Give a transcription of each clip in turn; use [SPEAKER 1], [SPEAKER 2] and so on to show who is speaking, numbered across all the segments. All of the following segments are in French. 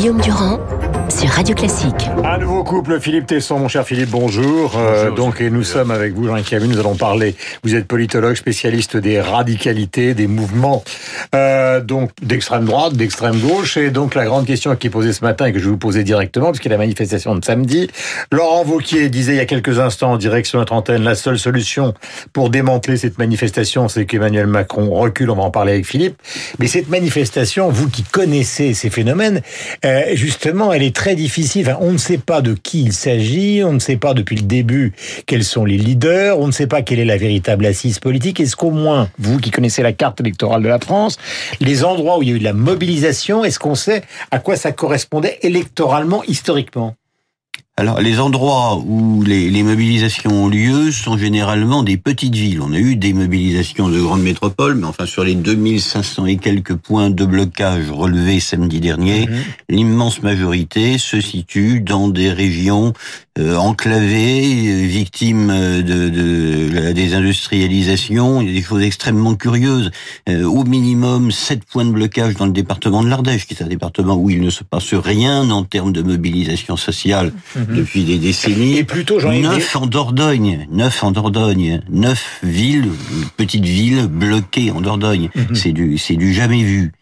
[SPEAKER 1] Guillaume Durand Radio Classique.
[SPEAKER 2] Un nouveau couple, Philippe Tesson, mon cher Philippe, bonjour. Euh, donc, et nous sommes avec vous, Jean Camus, nous allons parler. Vous êtes politologue, spécialiste des radicalités, des mouvements, euh, donc d'extrême droite, d'extrême gauche. Et donc, la grande question qui est posée ce matin et que je vais vous poser directement, parce qu'il y a la manifestation de samedi. Laurent Vauquier disait il y a quelques instants en direct sur notre antenne, la seule solution pour démanteler cette manifestation, c'est qu'Emmanuel Macron recule. On va en parler avec Philippe. Mais cette manifestation, vous qui connaissez ces phénomènes, euh, justement, elle est très difficile. On ne sait pas de qui il s'agit, on ne sait pas depuis le début quels sont les leaders, on ne sait pas quelle est la véritable assise politique. Est-ce qu'au moins, vous qui connaissez la carte électorale de la France, les endroits où il y a eu de la mobilisation, est-ce qu'on sait à quoi ça correspondait électoralement, historiquement?
[SPEAKER 3] Alors, les endroits où les, les, mobilisations ont lieu sont généralement des petites villes. On a eu des mobilisations de grandes métropoles, mais enfin, sur les 2500 et quelques points de blocage relevés samedi dernier, mhm. l'immense majorité se situe dans des régions euh, enclavées, victimes de, de, la désindustrialisation. Il y a des choses extrêmement curieuses. Euh, au minimum, 7 points de blocage dans le département de l'Ardèche, qui est un département où il ne se passe rien en termes de mobilisation sociale. Mhm. Mhm. depuis des décennies.
[SPEAKER 2] Et plutôt,
[SPEAKER 3] neuf en Dordogne, neuf en Dordogne, neuf villes, petites villes bloquées en Dordogne. Mhm. C'est du, c'est du jamais vu.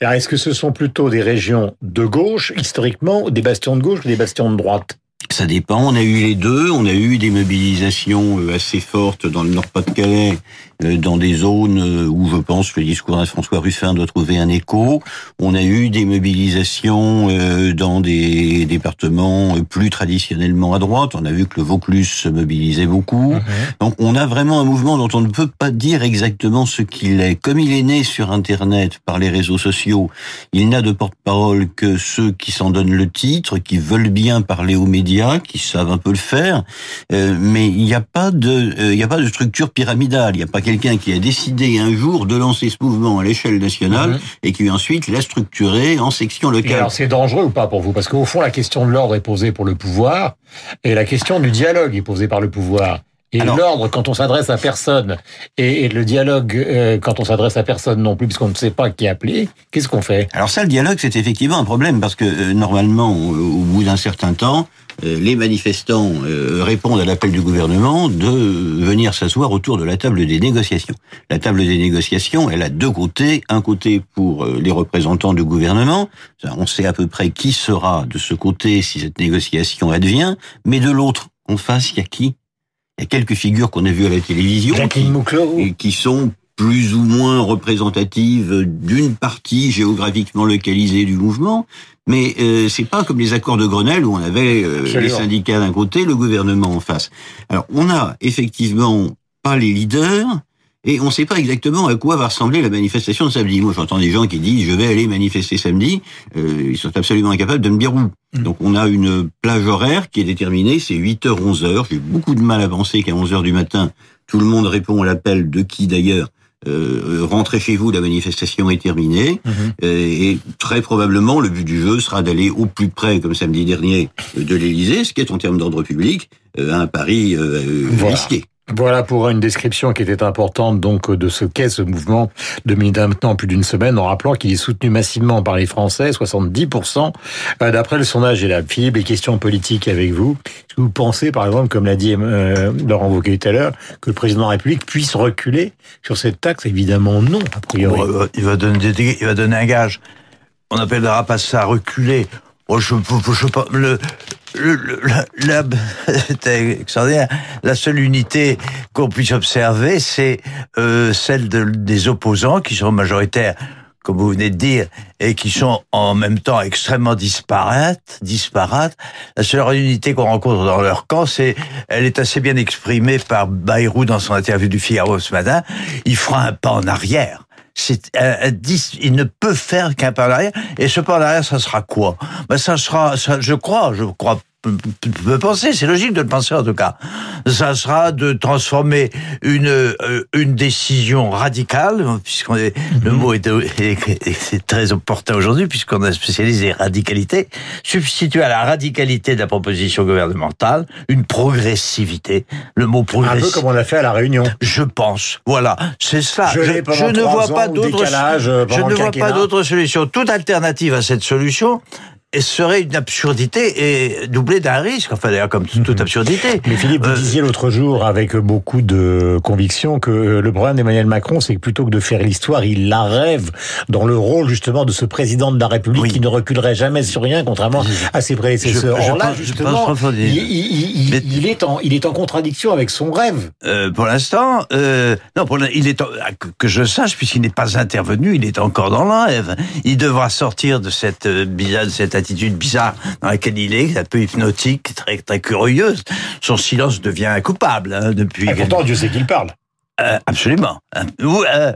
[SPEAKER 2] Alors, est-ce que ce sont plutôt des régions de gauche, historiquement, des bastions de gauche ou des bastions de droite?
[SPEAKER 3] Ça dépend. On a eu les deux. On a eu des mobilisations euh, assez fortes dans le Nord-Pas-de-Calais, euh, dans des zones euh, où je pense que le discours de François Ruffin doit trouver un écho. On a eu des mobilisations dans des départements plus traditionnellement à droite. On a vu que le Vaucluse se mobilisait beaucoup. Mhm. Donc on a vraiment un mouvement dont on ne peut pas dire exactement ce qu'il est. Comme il est né sur Internet par les réseaux sociaux, il n'a de porte-parole que ceux qui s'en donnent le titre, qui veulent bien parler aux médias qui savent un peu le faire, euh, mais il n'y a pas de, euh, il n'y a pas de structure pyramidale. Il n'y a pas quelqu'un qui a décidé un jour de lancer ce mouvement à l'échelle nationale mhm. et qui ensuite l'a structuré en section locale.
[SPEAKER 2] alors c'est dangereux ou pas pour vous? Parce qu'au fond, la question de l'ordre est posée pour le pouvoir et la question du dialogue est posée par le pouvoir. Et l'ordre quand on s'adresse à personne et, le dialogue euh, quand on s'adresse à personne non plus puisqu'on ne sait pas qui appeler, qu'est-ce qu'on fait?
[SPEAKER 3] Alors ça, le dialogue, c'est effectivement un problème parce que normalement, au bout d'un certain temps, les manifestants euh, répondent à l'appel du gouvernement de venir s'asseoir autour de la table des négociations. La table des négociations, elle a deux côtés. Un côté pour euh, les représentants du gouvernement, on sait à peu près qui sera de ce côté si cette négociation advient, mais de l'autre, en face, il y a qui? Il y a quelques figures qu'on a vues à la télévision qui, qui sont plus ou moins représentatives d'une partie géographiquement localisée du mouvement, mais euh, c'est pas comme les accords de Grenelle où on avait euh, les syndicats d'un côté, le gouvernement en face. Alors on a effectivement pas les leaders. Et on ne sait pas exactement à quoi va ressembler la manifestation de samedi. Moi, j'entends des gens qui disent je vais aller manifester samedi. Euh, ils sont absolument incapables de me dire où. Mmh. Donc, on a une plage horaire qui est déterminée. C'est 8h, 11h. J'ai beaucoup de mal à penser qu'à 11h du matin, tout le monde répond à l'appel de qui d'ailleurs euh, rentrez chez vous, la manifestation est terminée. Mhm. Euh, et très probablement, le but du jeu sera d'aller au plus près, comme samedi dernier, de l'Élysée, ce qui est en termes d'ordre public euh, un pari risqué.
[SPEAKER 2] Voilà pour une description qui était importante donc de ce qu'est ce mouvement depuis maintenant plus d'une semaine en rappelant qu'il est soutenu massivement par les Français, 70%. Euh, d'après le sondage et la Philippe, les questions politiques avec vous. Est-ce que vous pensez par exemple, comme l'a dit euh, Laurent Wauquiez tout à l'heure, que le président de la République puisse reculer sur cette taxe? Évidemment non, a priori.
[SPEAKER 4] Il va donner, il va donner un gage. On appellera pas ça reculer. Oh, je, je, je, le, extraordinaire. La seule unité qu'on puisse observer, c'est euh, celle des opposants qui sont majoritaires, comme vous venez de dire, et qui sont en même temps extrêmement disparates. disparates. La seule unité qu'on rencontre dans leur camp, c'est, elle est assez bien exprimée par Bayrou dans son interview du Figaro ce matin. Il fera un pas en arrière c'est euh, il ne peut faire qu'un pas en arrière. Et ce pas en arrière, ça sera quoi? Ben, ça sera, je crois, je crois peut penser, c'est logique de le penser en tout cas. Ça sera de transformer une euh, une décision radicale, puisqu'on est, le mhm. mot est, est, très opportun aujourd'hui, puisqu'on a spécialisé radicalité, substituer à la radicalité de la proposition gouvernementale une progressivité. Le mot progressivité.
[SPEAKER 2] Un peu comme on a fait à la Réunion.
[SPEAKER 4] Je pense. Voilà, c'est ça. Je, je ne vois pas d'autre. Je ne vois pas d'autre solution. Toute alternative à cette solution serait une absurdité et doublée d'un risque, enfin d'ailleurs comme toute
[SPEAKER 2] Mhm.
[SPEAKER 4] absurdité.
[SPEAKER 2] Mais Philippe, vous
[SPEAKER 4] Euh,
[SPEAKER 2] disiez l'autre jour avec beaucoup de conviction que le problème d'Emmanuel Macron, c'est que plutôt que de faire l'histoire, il la rêve dans le rôle justement de ce président de la République
[SPEAKER 4] Oui.
[SPEAKER 2] qui ne reculerait jamais sur rien, contrairement à ses prédécesseurs.
[SPEAKER 4] Je- je
[SPEAKER 2] Or là,
[SPEAKER 4] pense- je
[SPEAKER 2] justement,
[SPEAKER 4] pense approfondir.
[SPEAKER 2] il, il- il-
[SPEAKER 4] Mais-
[SPEAKER 2] il est en, il est en contradiction avec son rêve.
[SPEAKER 4] Euh, pour l'instant, euh, non, pour il est en- que- que je sache, puisqu'il n'est pas intervenu, il est encore dans le rêve. Il devra sortir de cette euh, de cette attitude bizarre dans laquelle il est, un peu hypnotique, très très curieuse. Son silence devient coupable hein, depuis.
[SPEAKER 2] Et pourtant, Dieu sait qu'il parle.
[SPEAKER 4] Euh, absolument. Euh, euh,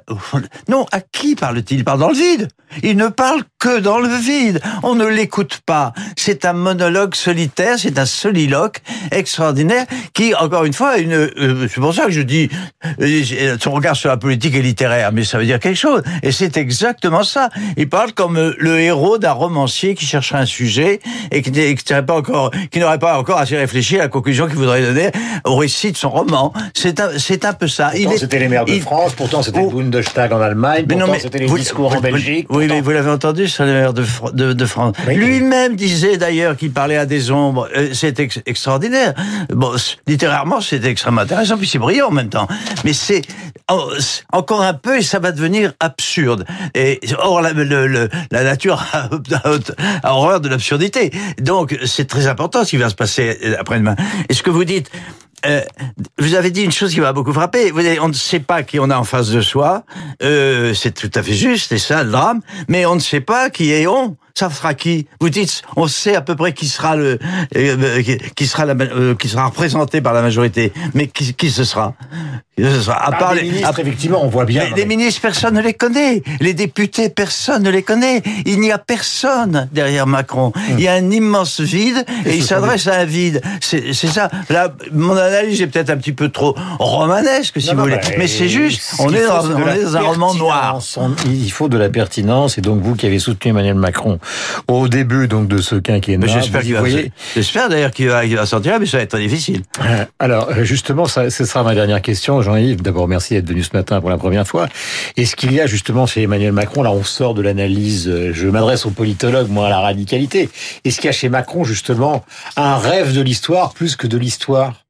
[SPEAKER 4] non, à qui parle-t-il? Il parle dans le vide. Il ne parle que dans le vide. On ne l'écoute pas. C'est un monologue solitaire, c'est un soliloque extraordinaire qui, encore une fois, une. euh, c'est pour ça que je dis euh, son regard sur la politique est littéraire, mais ça veut dire quelque chose. Et c'est exactement ça. Il parle comme euh, le héros d'un romancier qui chercherait un sujet et qui n'aurait pas encore, assez réfléchi à la conclusion qu'il voudrait donner au récit de son roman. C'est un, c'est un peu ça.
[SPEAKER 2] Pourtant, c'était les maires de
[SPEAKER 4] il-
[SPEAKER 2] France, pourtant c'était
[SPEAKER 4] Oh.
[SPEAKER 2] le Bundestag en Allemagne,
[SPEAKER 4] mais non,
[SPEAKER 2] pourtant
[SPEAKER 4] mais
[SPEAKER 2] c'était les
[SPEAKER 4] vous-
[SPEAKER 2] discours
[SPEAKER 4] vous-
[SPEAKER 2] en Belgique.
[SPEAKER 4] Oui,
[SPEAKER 2] pourtant-
[SPEAKER 4] mais vous l'avez entendu sur les maires de, Fr- de, de France.
[SPEAKER 2] Oui.
[SPEAKER 4] Lui-même disait d'ailleurs qu'il parlait à des ombres. Euh, c'est ex- extraordinaire. Bon, littérairement, c'est extrêmement intéressant, puis c'est brillant en même temps. Mais c'est oh, encore un peu et ça va devenir absurde. Et or, la, le- le- la nature a, a- a horreur de l'absurdité. Donc, c'est très important ce qui va se passer euh, après-demain. Et ce que vous dites, euh, vous avez dit une chose qui m'a beaucoup frappé. Vous on ne sait pas qui on a en face de soi. Euh, c'est tout à fait juste, c'est ça le drame. Mais on ne sait pas qui est on. Ça sera qui Vous dites, on sait à peu près qui sera le, euh, qui- sera la, euh, qui sera représenté par la majorité. Mais qui, qui ce sera Qui ce sera À
[SPEAKER 2] Ah,
[SPEAKER 4] part
[SPEAKER 2] les
[SPEAKER 4] les-
[SPEAKER 2] ministres,
[SPEAKER 4] à-
[SPEAKER 2] effectivement, on voit bien.
[SPEAKER 4] les, les ministres, personne ne les connaît. Les députés, personne ne les connaît. Il n'y a personne derrière Macron. Il y a un immense vide et il s'adresse à un vide. C'est c'est ça. Là, mon analyse est peut-être un petit peu trop romanesque, si
[SPEAKER 2] Non,
[SPEAKER 4] vous
[SPEAKER 2] non,
[SPEAKER 4] voulez.
[SPEAKER 2] bah,
[SPEAKER 4] Mais c'est juste, on est dans, on est dans un roman noir.
[SPEAKER 2] On- Il faut de la pertinence, et donc vous qui avez soutenu Emmanuel Macron au début donc de ce quinquennat,
[SPEAKER 4] J'espère qu'il va,
[SPEAKER 2] voyez-
[SPEAKER 4] j'espère d'ailleurs qu'il va, sortir, mais ça va être très difficile.
[SPEAKER 2] Euh, Alors, euh, justement, ça, ce sera ma dernière question, Jean-Yves. D'abord, merci d'être venu ce matin pour la première fois. Est-ce qu'il y a justement chez Emmanuel Macron, là on sort de l'analyse, euh, je m'adresse aux politologues, moi à la radicalité, est-ce qu'il y a chez Macron justement un rêve de l'histoire plus que de l'histoire?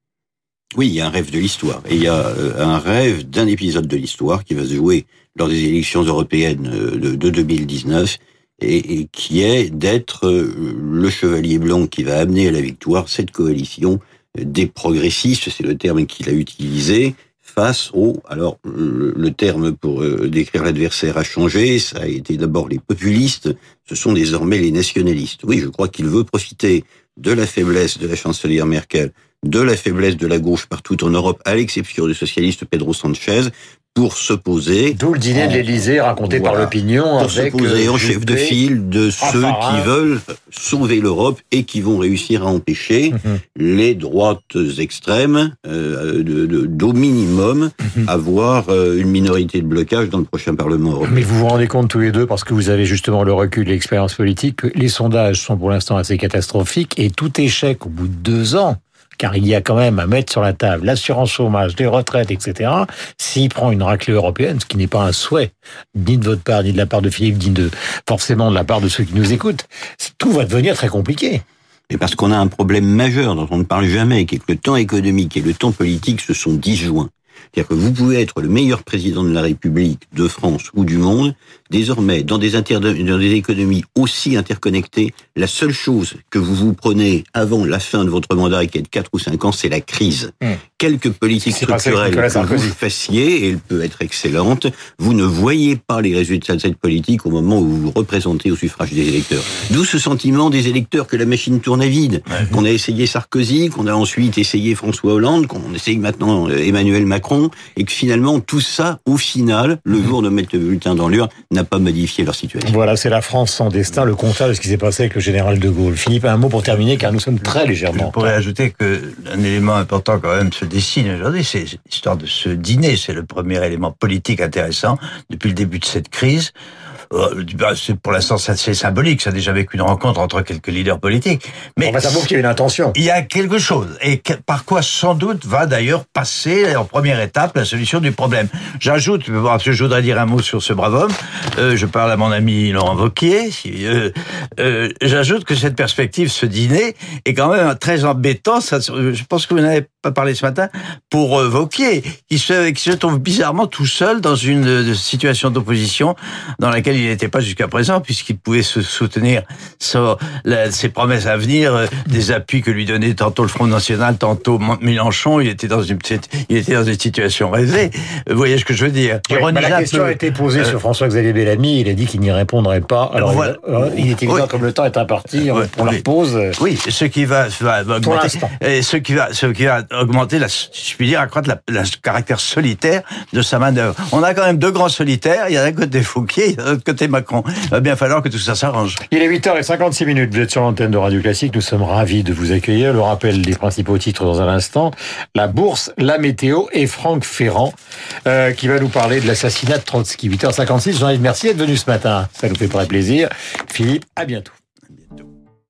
[SPEAKER 3] Oui, il y a un rêve de l'histoire. Et il y a un rêve d'un épisode de l'histoire qui va se jouer lors des élections européennes de 2019 et, qui est d'être euh, le chevalier blanc qui va amener à la victoire cette coalition des progressistes, c'est le terme qu'il a utilisé, face au... Alors, le, le terme pour euh, décrire l'adversaire a changé, ça a été d'abord les populistes, ce sont désormais les nationalistes. Oui, je crois qu'il veut profiter de la faiblesse de la chancelière Merkel de la faiblesse de la gauche partout en Europe, à l'exception du socialiste Pedro Sanchez, pour s'opposer
[SPEAKER 2] D'où le dîner de l'Élysée raconté par l'opinion
[SPEAKER 3] pour
[SPEAKER 2] avec
[SPEAKER 3] s'opposer
[SPEAKER 2] euh,
[SPEAKER 3] en chef de file de ceux qui veulent sauver l'Europe et qui vont réussir à empêcher
[SPEAKER 2] Mhm.
[SPEAKER 3] les droites extrêmes euh, de, de- d'au minimum
[SPEAKER 2] Mhm.
[SPEAKER 3] avoir euh, une minorité de blocage dans le prochain Parlement européen.
[SPEAKER 2] Mais vous vous rendez compte tous les deux, parce que vous avez justement le recul et l'expérience politique, que les sondages sont pour l'instant assez catastrophiques et tout échec au bout de deux ans, car il y a quand même à mettre sur la table l'assurance chômage, les retraites, etc. S'il prend une raclée européenne, ce qui n'est pas un souhait, ni de votre part, ni de la part de Philippe, ni de forcément de la part de ceux qui nous écoutent, tout va devenir très compliqué.
[SPEAKER 3] Et parce qu'on a un problème majeur dont on ne parle jamais, qui est que le temps économique et le temps politique se sont disjoints. C'est-à-dire que vous pouvez être le meilleur président de la République de France ou du monde. Désormais, dans des, inter- dans des économies aussi interconnectées, la seule chose que vous vous prenez avant la fin de votre mandat, qui est de 4 ou 5 ans, c'est la crise.
[SPEAKER 2] Hmm.
[SPEAKER 3] Quelques politiques
[SPEAKER 2] C'est passé avec
[SPEAKER 3] structurelles
[SPEAKER 2] Nicolas
[SPEAKER 3] que vous fassiez, et elle peut être excellente, vous ne voyez pas les résultats de cette politique au moment où vous vous représentez au suffrage des électeurs. D'où ce sentiment des électeurs que la machine tourne à vide, qu'on a essayé Sarkozy, qu'on a ensuite essayé François Hollande, qu'on essaye maintenant euh, Emmanuel Macron, et que finalement tout ça, au final, le jour de mettre le bulletin dans l'urne, n'a pas modifié leur situation.
[SPEAKER 2] Voilà, c'est la France sans destin, le contraire de ce qui s'est passé avec le général de Gaulle. Philippe, un mot pour terminer, car nous sommes très
[SPEAKER 4] Je
[SPEAKER 2] légèrement.
[SPEAKER 4] pourrais ajouter que un élément important quand même se dessine aujourd'hui, c'est l'histoire de ce dîner. C'est le premier élément politique intéressant depuis le début de cette crise. euh, c'est pour l'instant c'est symbolique. Ça a déjà vécu une rencontre entre quelques leaders politiques.
[SPEAKER 2] Mais on va savoir qu'il y a une intention.
[SPEAKER 4] Il y a quelque chose. Et par quoi sans doute va d'ailleurs passer en première étape la solution du problème. J'ajoute, parce que je voudrais dire un mot sur ce brave homme. Euh, je parle à mon ami Laurent Vauquier. Euh, euh, J'ajoute que cette perspective, ce dîner, est quand même très embêtant. Ça, je pense que vous n'avez parlé ce matin pour euh, Vauquier, qui se, qui se trouve bizarrement tout seul dans une euh, situation d'opposition dans laquelle il n'était pas jusqu'à présent, puisqu'il pouvait se soutenir sur ses promesses à venir, euh, des appuis que lui donnait tantôt le Front National, tantôt Mélenchon. Il était dans une, il était dans une situation rêvée. Vous voyez ce que je veux dire?
[SPEAKER 2] Bah, La question a été posée sur François-Xavier Bellamy. Il a dit qu'il n'y répondrait pas. Alors, il, est évident, comme le temps est imparti, on, on leur pose.
[SPEAKER 4] Oui, ce qui va, va, va augmenter, ce qui va, ce qui va augmenter, la, je puis dire, accroître le caractère solitaire de sa main d'œuvre. On a quand même deux grands solitaires. Il y a d'un côté Fouquier, il y a de l'autre côté Macron. Il va bien falloir que tout ça s'arrange.
[SPEAKER 2] Il est 8h56 minutes. Vous êtes sur l'antenne de Radio Classique. Nous sommes ravis de vous accueillir. Le rappel des principaux titres dans un instant. La bourse, la météo et Franck Ferrand, euh, qui va nous parler de l'assassinat de Trotsky. 8h56. Jean-Yves, merci d'être venu ce matin. Ça nous fait très plaisir. Philippe, à bientôt.